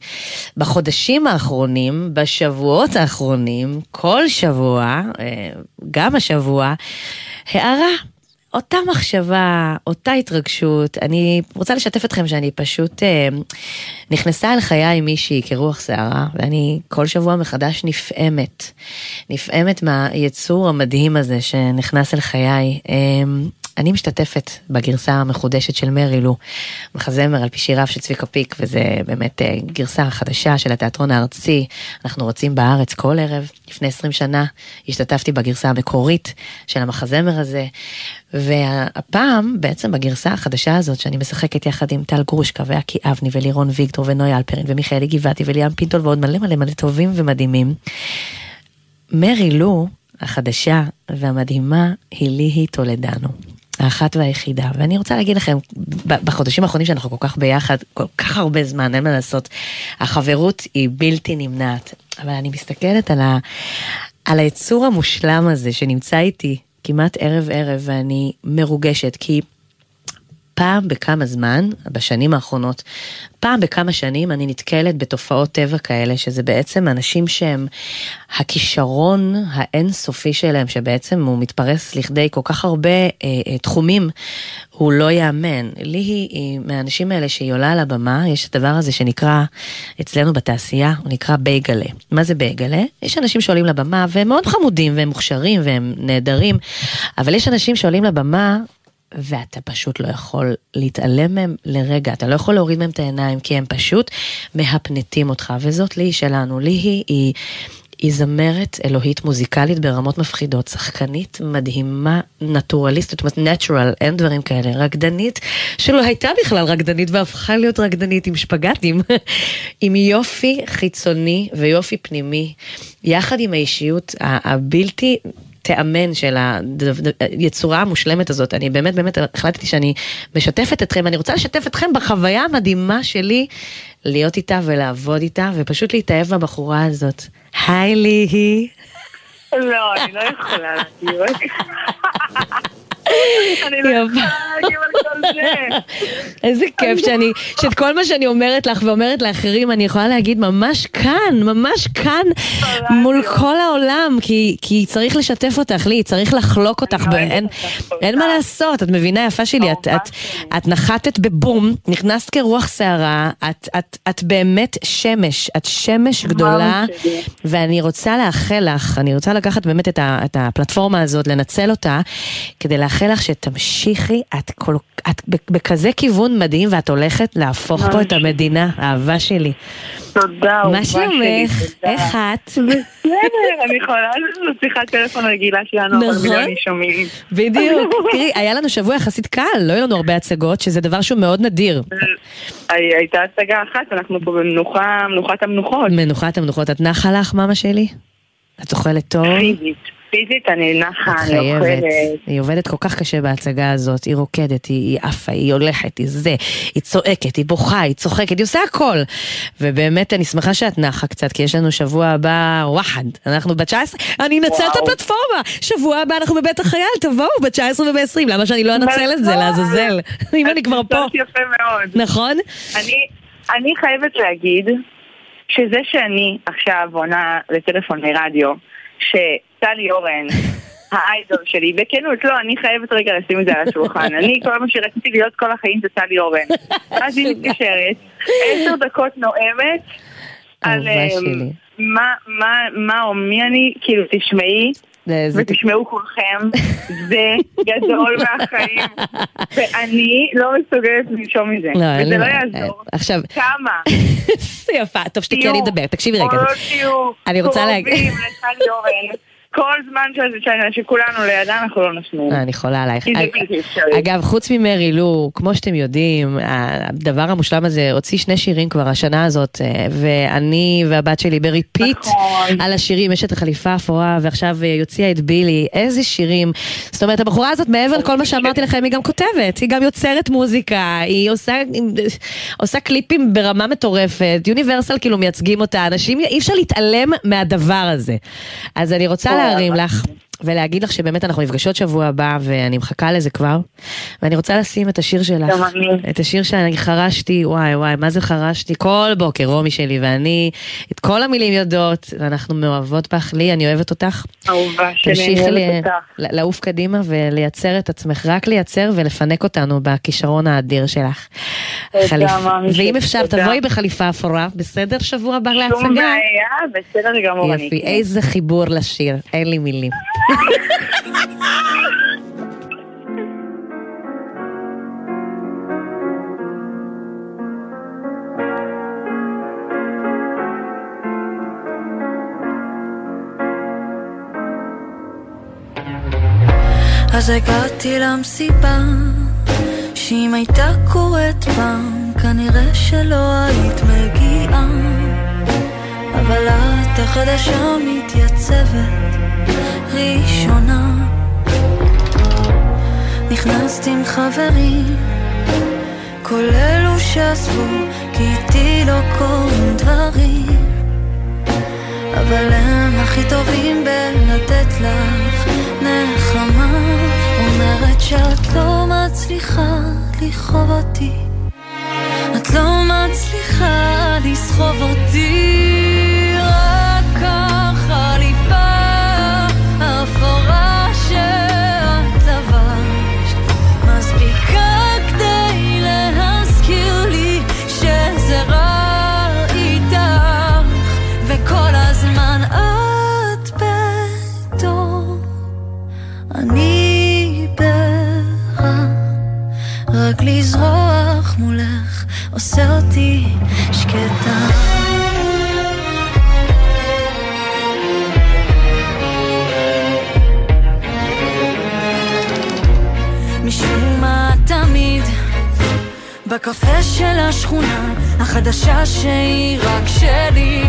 בחודשים האחרונים, בשבועות האחרונים, כל שבוע, אה, גם השבוע, הערה. אותה מחשבה, אותה התרגשות, אני רוצה לשתף אתכם שאני פשוט אה, נכנסה אל חיי מישהי כרוח שערה, ואני כל שבוע מחדש נפעמת. נפעמת מהיצור המדהים הזה שנכנס אל חיי. אה, אני משתתפת בגרסה המחודשת של מרי לו, מחזמר על פי שיריו של צביקה פיק, וזה באמת אה, גרסה חדשה של התיאטרון הארצי. אנחנו רוצים בארץ כל ערב. לפני 20 שנה השתתפתי בגרסה המקורית של המחזמר הזה, והפעם בעצם בגרסה החדשה הזאת שאני משחקת יחד עם טל גרושקה ואקי אבני ולירון ויגטור ונוי אלפרין ומיכאלי גבעתי וליאם פינטול ועוד מלא מלא מלא טובים ומדהימים. מרי לו החדשה והמדהימה היא ליהי טולדנו. האחת והיחידה, ואני רוצה להגיד לכם, בחודשים האחרונים שאנחנו כל כך ביחד, כל כך הרבה זמן, אין מה לעשות, החברות היא בלתי נמנעת, אבל אני מסתכלת על, ה, על היצור המושלם הזה שנמצא איתי כמעט ערב ערב, ואני מרוגשת, כי פעם בכמה זמן, בשנים האחרונות, פעם בכמה שנים אני נתקלת בתופעות טבע כאלה, שזה בעצם אנשים שהם, הכישרון האינסופי שלהם, שבעצם הוא מתפרס לכדי כל כך הרבה אה, אה, תחומים, הוא לא ייאמן. לי היא, היא מהאנשים האלה שהיא עולה על הבמה, יש את הדבר הזה שנקרא, אצלנו בתעשייה, הוא נקרא בייגלה. מה זה בייגלה? יש אנשים שעולים לבמה והם מאוד חמודים והם מוכשרים והם נהדרים, אבל יש אנשים שעולים לבמה ואתה פשוט לא יכול להתעלם מהם לרגע, אתה לא יכול להוריד מהם את העיניים, כי הם פשוט מהפנטים אותך, וזאת לי שלנו, לי היא, היא, היא זמרת אלוהית מוזיקלית ברמות מפחידות, שחקנית מדהימה, נטורליסטית, זאת אומרת נטורל, אין דברים כאלה, רקדנית, שלא הייתה בכלל רקדנית והפכה להיות רקדנית עם שפגטים, עם יופי חיצוני ויופי פנימי, יחד עם האישיות הבלתי... תיאמן של היצורה המושלמת הזאת. אני באמת באמת החלטתי שאני משתפת אתכם, אני רוצה לשתף אתכם בחוויה המדהימה שלי להיות איתה ולעבוד איתה, ופשוט להתאהב בבחורה הזאת. היי ליהי. לא, אני לא יכולה להגיב. אני לא. יכולה להגיב על זה. איזה כיף שאני, שאת כל מה שאני אומרת לך ואומרת לאחרים, אני יכולה להגיד ממש כאן, ממש כאן, מול כל העולם, כי, כי צריך לשתף אותך, לי, צריך לחלוק אותך, אין, מה. לעשות, את מבינה, יפה שלי, את, נחתת בבום, נכנסת כרוח שערה, את, את, את באמת שמש, את שמש גדולה. ואני רוצה לאחל לך, אני רוצה לקחת באמת את, ה, את הפלטפורמה הזאת, לנצל אותה, כדי לאחל לך שתמשיכי, את, כל, את בכזה כיוון מדהים ואת הולכת להפוך פה את המדינה, אהבה שלי. תודה, אהובה מה שלי, שלומך? תודה. איך את? בסדר, אני יכולה לעשות שיחת טלפון רגילה שלנו, אבל נכון. מיליונים שומעים. בדיוק. תראי, היה לנו שבוע יחסית קל, לא היו לנו הרבה הצגות, שזה דבר שהוא מאוד נדיר. הי- הייתה הצגה אחת, אנחנו פה במנוחה, מנוחת המנוחות. מנוחת המנוחות, את נחה לך, מאמה שלי? את אוכלת טוב? פיזית אני נחה, אני חייבת. אוכלת. היא עובדת כל כך קשה בהצגה הזאת, היא רוקדת, היא היא עפה, היא הולכת, היא זה, היא צועקת, היא בוכה, היא צוחקת, היא עושה הכל. ובאמת, אני שמחה שאת נחה קצת, כי יש לנו שבוע הבא וואחד. אנחנו ב-19, אני אנצל את. הפלטפורמה. שבוע הבא אנחנו בבית החייל, תבואו, ב-19 וב-20, למה שאני לא אנצל את זה, נכון. לעזאזל? אם אני כבר פה. את יפה מאוד. נכון? אני, אני חייבת להגיד שזה שאני עכשיו עונה לטלפון מרדיו, שטלי אורן, האיידול שלי, בכנות, לא, אני חייבת רגע לשים את זה על השולחן. אני, כל מה שרציתי להיות כל החיים זה טלי אורן. ואז היא מתקשרת, עשר דקות נואמת, על שלי. מה, מה, מה או מי אני, כאילו תשמעי, ותשמעו כולכם, זה גדול מהחיים, ואני לא מסוגלת לנשום מזה, לא, וזה לא יעזור. עכשיו, כמה? יפה, טוב שתקראי לדבר, תקשיבי רגע. תהיו אני רוצה להגיד- קרובים לטלי אורן, כל זמן שכולנו לידה אנחנו לא נשמין. אה, אני חולה עלייך. אגב, חוץ ממרי לו, כמו שאתם יודעים, הדבר המושלם הזה הוציא שני שירים כבר השנה הזאת, אה, ואני והבת שלי בריפיט נכון. על השירים, יש את החליפה אפורה, ועכשיו אה, היא הוציאה את בילי, איזה שירים. זאת אומרת, הבחורה הזאת, מעבר לכל מה שאמרתי לכם, היא גם כותבת, היא גם יוצרת מוזיקה, היא עושה, עושה קליפים ברמה מטורפת, יוניברסל כאילו מייצגים אותה, אנשים, אי אפשר להתעלם מהדבר הזה. אז אני רוצה להרים לך. ולהגיד לך שבאמת אנחנו נפגשות שבוע הבא ואני מחכה לזה כבר ואני רוצה לשים את השיר שלך. את השיר שאני חרשתי, וואי וואי מה זה חרשתי כל בוקר רומי שלי ואני את כל המילים יודעות ואנחנו מאוהבות בך, לי אני אוהבת אותך, אהובה שלי, תמשיכי אני אוהבת אותך. ל- לעוף קדימה ולייצר את עצמך, רק לייצר ולפנק אותנו בכישרון האדיר שלך. תודה, מאמי ואם אפשר. תבואי בחליפה אפורה, בסדר שבוע הבא שום להצגה? בעיה, בסדר גמור. יפי. איזה חיבור לשיר, אין לי מילים. אז הגעתי למסיבה שאם הייתה קורית פעם כנראה שלא היית מגיעה. אבל את החדשה מתייצבת ראשונה נכנסת עם חברים כל אלו שעזבו כי איתי לא קורים דברים. אבל הם הכי טובים בלתת לך נחמה. אומרת שאת לא מצליחה לכאוב אותי. את לא מצליחה לסחוב אותי בקפה של השכונה החדשה שהיא רק שלי.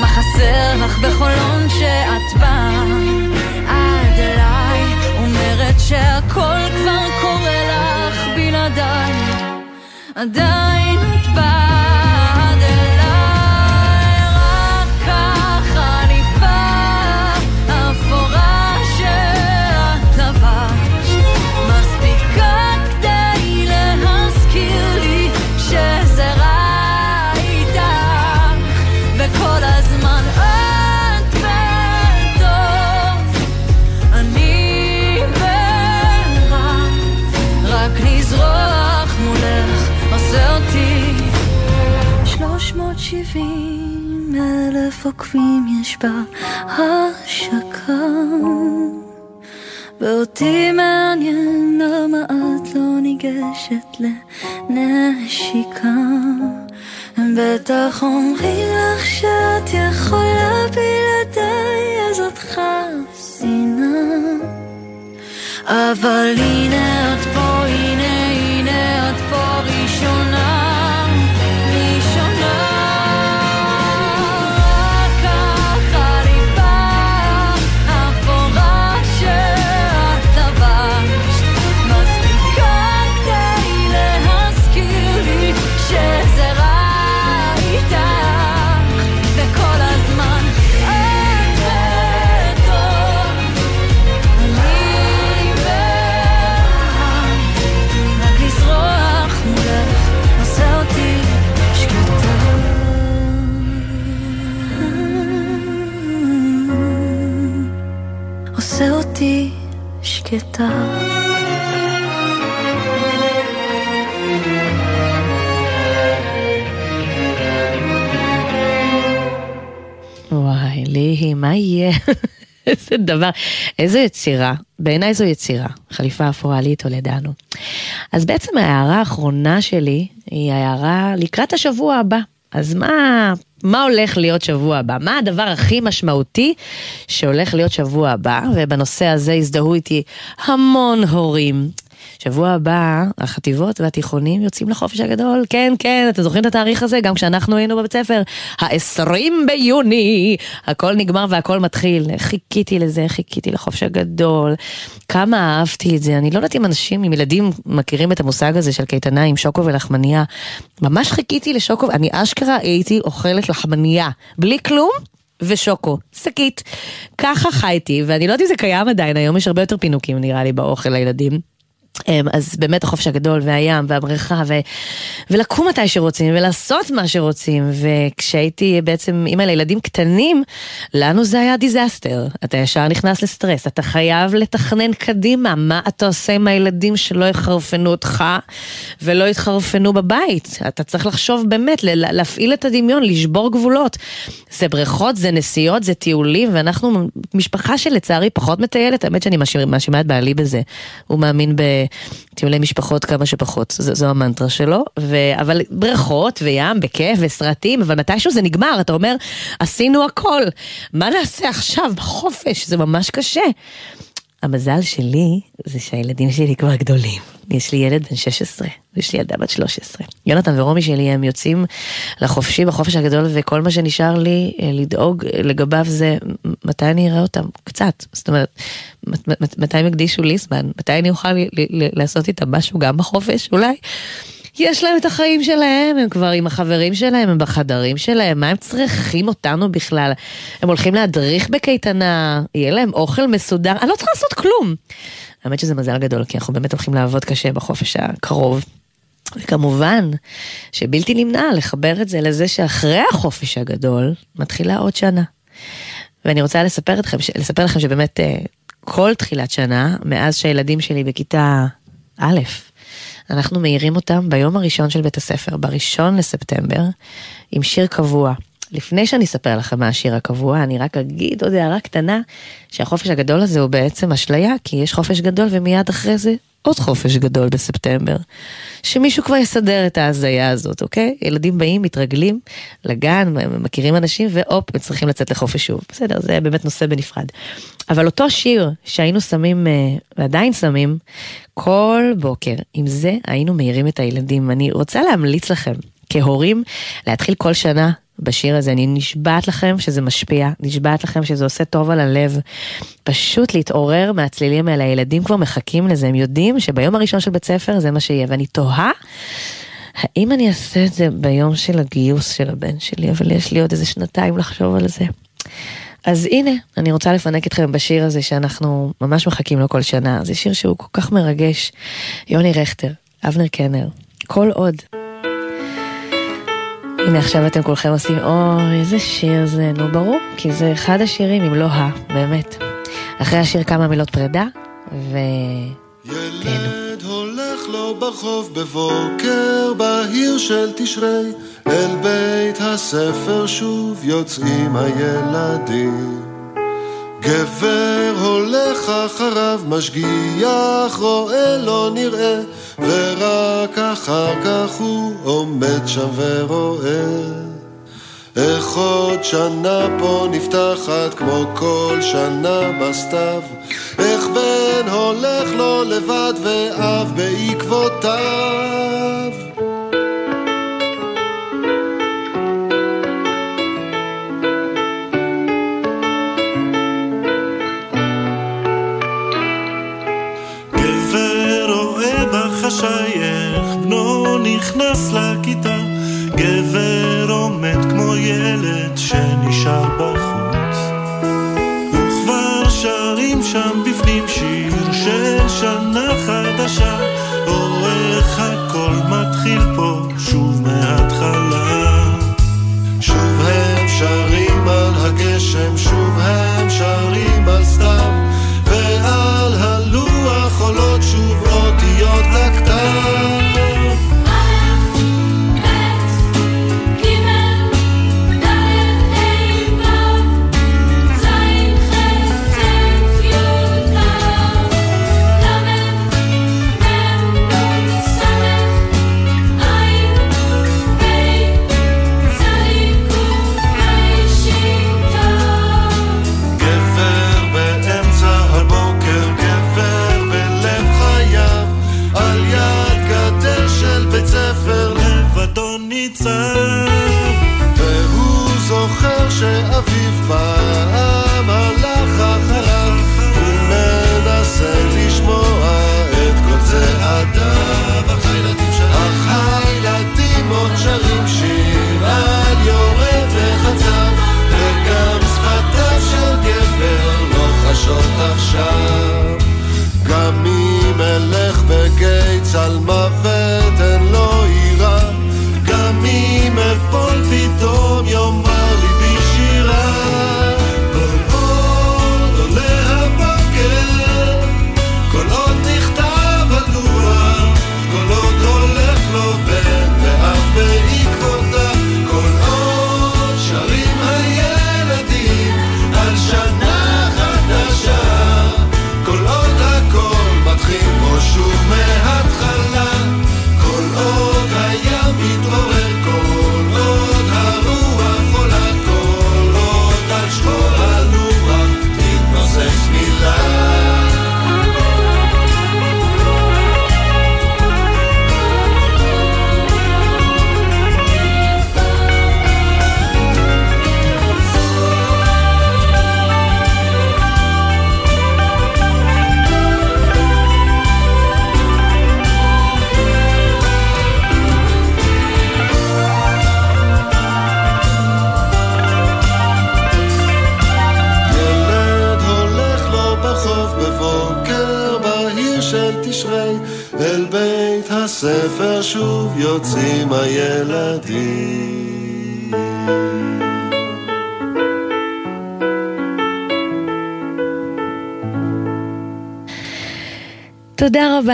מה חסר לך בחולון שאת באה? עד אליי אומרת שהכל כבר קורה לך בלעדיי. עדיין את באה 370 אלף עוקבים יש בהשקה ואותי מעניין למה את לא ניגשת לנשיקה. הם בטח אומרים לך שאת יכולה בלעדיי, אז את חסינה. אבל הנה את פה, הנה, הנה את פה ראשונה. שקטה. וואי, ליהי, מה יהיה? איזה דבר, איזו יצירה. בעיניי זו יצירה. חליפה אפורה לי תולדנו. אז בעצם ההערה האחרונה שלי היא ההערה לקראת השבוע הבא. אז מה, מה הולך להיות שבוע הבא? מה הדבר הכי משמעותי שהולך להיות שבוע הבא? ובנושא הזה הזדהו איתי המון הורים. שבוע הבא, החטיבות והתיכונים יוצאים לחופש הגדול. כן, כן, אתם זוכרים את התאריך הזה? גם כשאנחנו היינו בבית ספר. ה-20 ביוני, הכל נגמר והכל מתחיל. חיכיתי לזה, חיכיתי לחופש הגדול. כמה אהבתי את זה. אני לא יודעת אם אנשים, אם ילדים מכירים את המושג הזה של קייטנה עם שוקו ולחמניה. ממש חיכיתי לשוקו, אני אשכרה הייתי אוכלת לחמניה. בלי כלום. ושוקו, שקית. ככה חייתי, ואני לא יודעת אם זה קיים עדיין, היום יש הרבה יותר פינוקים נראה לי באוכל לילדים. אמ, אז באמת החופש הגדול והים והבריכה ו... ולקום מתי שרוצים ולעשות מה שרוצים וכשהייתי בעצם אימא לילדים קטנים לנו זה היה דיזסטר. אתה ישר נכנס לסטרס אתה חייב לתכנן קדימה מה אתה עושה עם הילדים שלא יחרפנו אותך ולא יתחרפנו בבית? אתה צריך לחשוב באמת להפעיל את הדמיון לשבור גבולות. זה בריכות זה נסיעות זה טיולים ואנחנו משפחה שלצערי פחות מטיילת האמת שאני מאשימה- את בעלי בזה. הוא מאמין בטיולי משפחות כמה שפחות, זו, זו המנטרה שלו, ו... אבל בריכות וים בכיף וסרטים, אבל מתישהו זה נגמר, אתה אומר, עשינו הכל, מה נעשה עכשיו בחופש? זה ממש קשה. המזל שלי זה שהילדים שלי כבר גדולים. יש לי ילד בן 16, ויש לי ילדה בת 13. יונתן ורומי שלי הם יוצאים לחופשי בחופש הגדול, וכל מה שנשאר לי אה, לדאוג לגביו זה מתי אני אראה אותם, קצת. זאת אומרת, מת- מת- מתי הם יקדישו לי זמן, מתי אני אוכל לעשות איתם משהו גם בחופש אולי. יש להם את החיים שלהם, הם כבר עם החברים שלהם, הם בחדרים שלהם, מה הם צריכים אותנו בכלל? הם הולכים להדריך בקייטנה, יהיה להם אוכל מסודר, אני לא צריכה לעשות כלום. האמת שזה מזל גדול, כי אנחנו באמת הולכים לעבוד קשה בחופש הקרוב. וכמובן שבלתי נמנע לחבר את זה לזה שאחרי החופש הגדול מתחילה עוד שנה. ואני רוצה לספר, אתכם, לספר לכם שבאמת אה, כל תחילת שנה, מאז שהילדים שלי בכיתה א', אנחנו מעירים אותם ביום הראשון של בית הספר, בראשון לספטמבר, עם שיר קבוע. לפני שאני אספר לכם מה השיר הקבוע, אני רק אגיד עוד הערה קטנה, שהחופש הגדול הזה הוא בעצם אשליה, כי יש חופש גדול ומיד אחרי זה עוד חופש גדול בספטמבר. שמישהו כבר יסדר את ההזיה הזאת, אוקיי? ילדים באים, מתרגלים לגן, מכירים אנשים, והופ, הם צריכים לצאת לחופש שוב. בסדר, זה באמת נושא בנפרד. אבל אותו שיר שהיינו שמים, אה, ועדיין שמים, כל בוקר, עם זה היינו מעירים את הילדים. אני רוצה להמליץ לכם, כהורים, להתחיל כל שנה בשיר הזה. אני נשבעת לכם שזה משפיע, נשבעת לכם שזה עושה טוב על הלב. פשוט להתעורר מהצלילים האלה, הילדים כבר מחכים לזה, הם יודעים שביום הראשון של בית ספר זה מה שיהיה, ואני תוהה. האם אני אעשה את זה ביום של הגיוס של הבן שלי, אבל יש לי עוד איזה שנתיים לחשוב על זה. אז הנה, אני רוצה לפנק אתכם בשיר הזה שאנחנו ממש מחכים לו כל שנה. זה שיר שהוא כל כך מרגש. יוני רכטר, אבנר קנר, כל עוד. הנה עכשיו אתם כולכם עושים, אוי, איזה שיר זה, נו ברור, כי זה אחד השירים, אם לא ה, באמת. אחרי השיר כמה מילות פרידה, ו... ילד הולך לו ברחוב בבוקר בהיר של תשרי אל בית הספר שוב יוצאים הילדים גבר הולך אחריו, משגיח, רואה לא נראה, ורק אחר כך הוא עומד שם ורואה. איך עוד שנה פה נפתחת כמו כל שנה בסתיו איך בן הולך לו לבד ואב בעקבותיו נכנס לכיתה, גבר עומד כמו ילד שנשאר בחוץ. וכבר שרים שם בפנים שיר של שנה חדשה, או איך הכל מתחיל פה שוב מההתחלה. שוב הם שרים על הגשם, שוב הם שרים על סתיו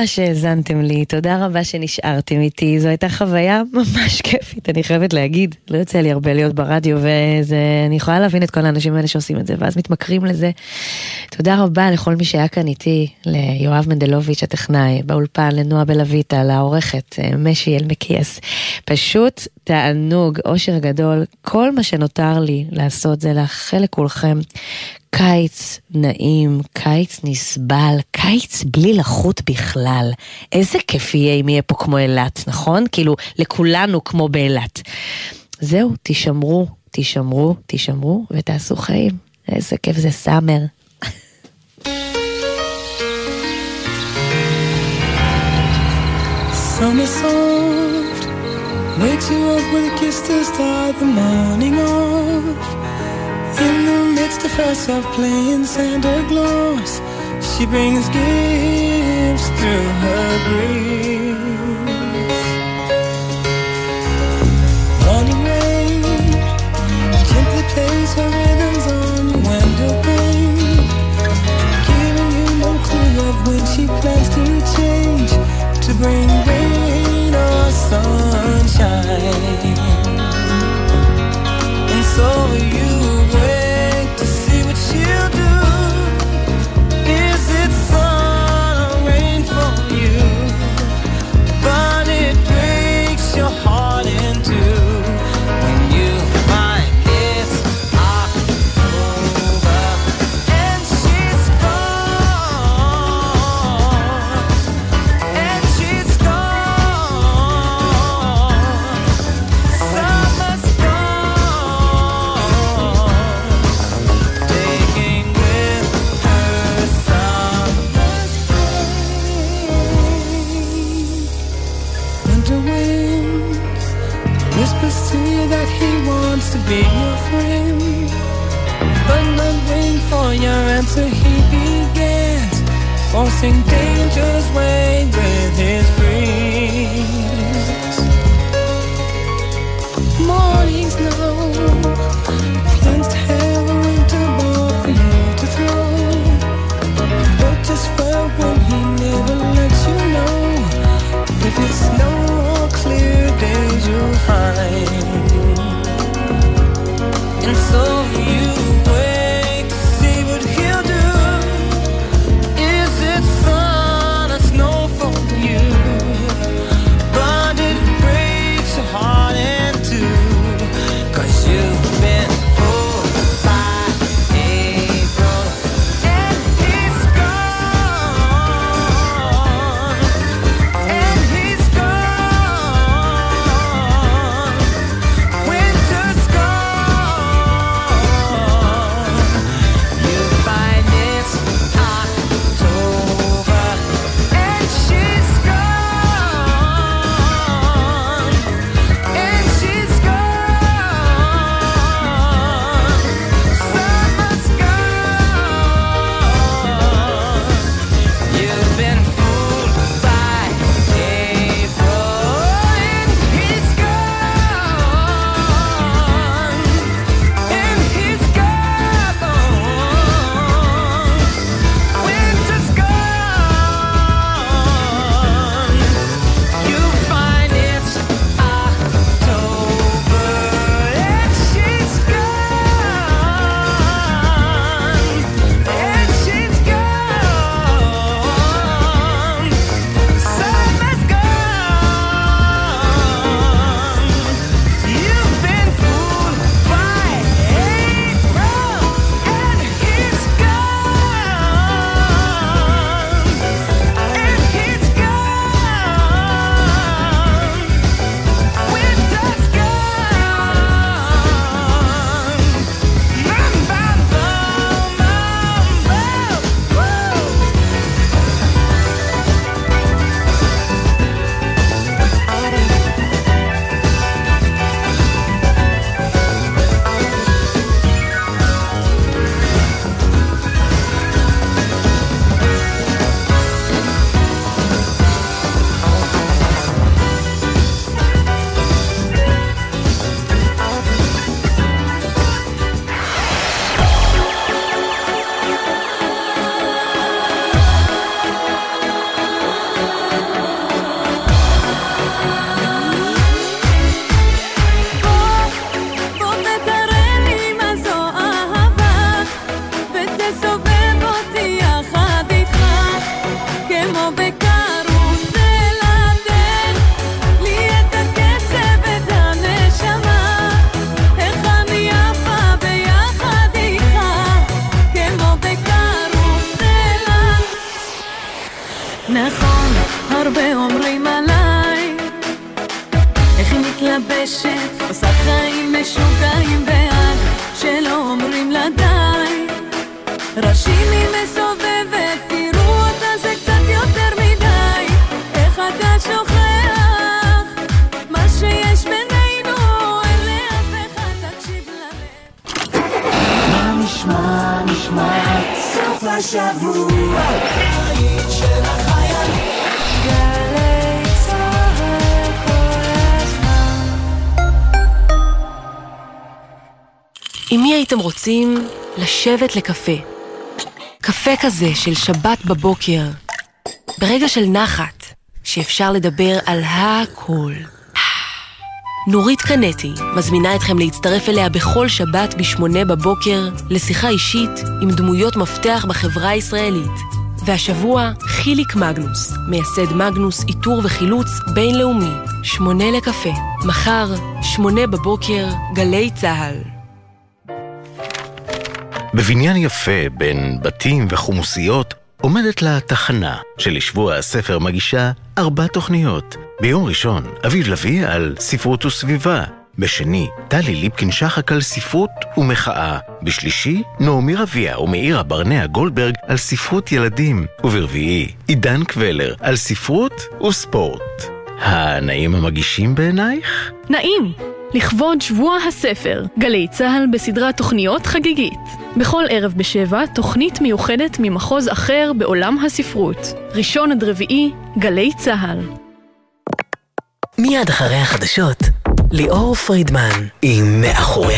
שהאזנתם לי, תודה רבה שנשארתם איתי, זו הייתה חוויה ממש כיפית, אני חייבת להגיד. לא יוצא לי הרבה להיות ברדיו, ואני יכולה להבין את כל האנשים האלה שעושים את זה, ואז מתמכרים לזה. תודה רבה לכל מי שהיה כאן איתי, ליואב מנדלוביץ' הטכנאי, באולפן, לנועה בלויטה, לעורכת, אה, משי אלמקיאס. פשוט תענוג, אושר גדול. כל מה שנותר לי לעשות זה לאחל לכולכם קיץ נעים, קיץ נסבל, קיץ בלי לחות בכלל. איזה כיף יהיה אם יהיה פה כמו אילת, נכון? כאילו, לכולנו כמו באילת. זהו, תשמרו, תשמרו, תשמרו ותעשו חיים. איזה כיף זה סאמר. Summer soft wakes you up with a kiss to start the morning off. In the midst of herself playing Santa Claus, she brings gifts through her breeze. Morning rain gently plays her rhythms on your window pane, giving you no clue of when she plans to change to bring rain sunshine. And so you Whispers to you that he wants to be your friend. But not waiting for your answer he begins. Forcing danger's way with his breeze Mornings now Plans to have a winter ball for you to throw. But just where will you'll find. And so עושה חיים משוגעים ועד שלא אומרים לה די. ראשים היא מסובבת, תראו אותה זה קצת יותר מדי. איך אתה שוכח מה שיש בינינו, אין לאף אחד תקשיב ללב. מה נשמע, נשמע, סוף השבוע, עם מי הייתם רוצים לשבת לקפה? קפה כזה של שבת בבוקר, ברגע של נחת, שאפשר לדבר על הכל. נורית קנטי מזמינה אתכם להצטרף אליה בכל שבת בשמונה בבוקר לשיחה אישית עם דמויות מפתח בחברה הישראלית. והשבוע חיליק מגנוס, מייסד מגנוס איתור וחילוץ בינלאומי. שמונה לקפה, מחר, שמונה בבוקר, גלי צה"ל. בבניין יפה בין בתים וחומוסיות עומדת לה תחנה שלשבוע הספר מגישה ארבע תוכניות. ביום ראשון, אביב לביא על ספרות וסביבה. בשני, טלי ליפקין-שחק על ספרות ומחאה. בשלישי, נעמי רביע ומאירה ברנע גולדברג על ספרות ילדים. וברביעי, עידן קבלר על ספרות וספורט. הנאים המגישים בעינייך? נעים. לכבוד שבוע הספר, גלי צה"ל בסדרת תוכניות חגיגית. בכל ערב בשבע, תוכנית מיוחדת ממחוז אחר בעולם הספרות. ראשון עד רביעי, גלי צה"ל. מיד אחרי החדשות, ליאור פרידמן עם מאחורי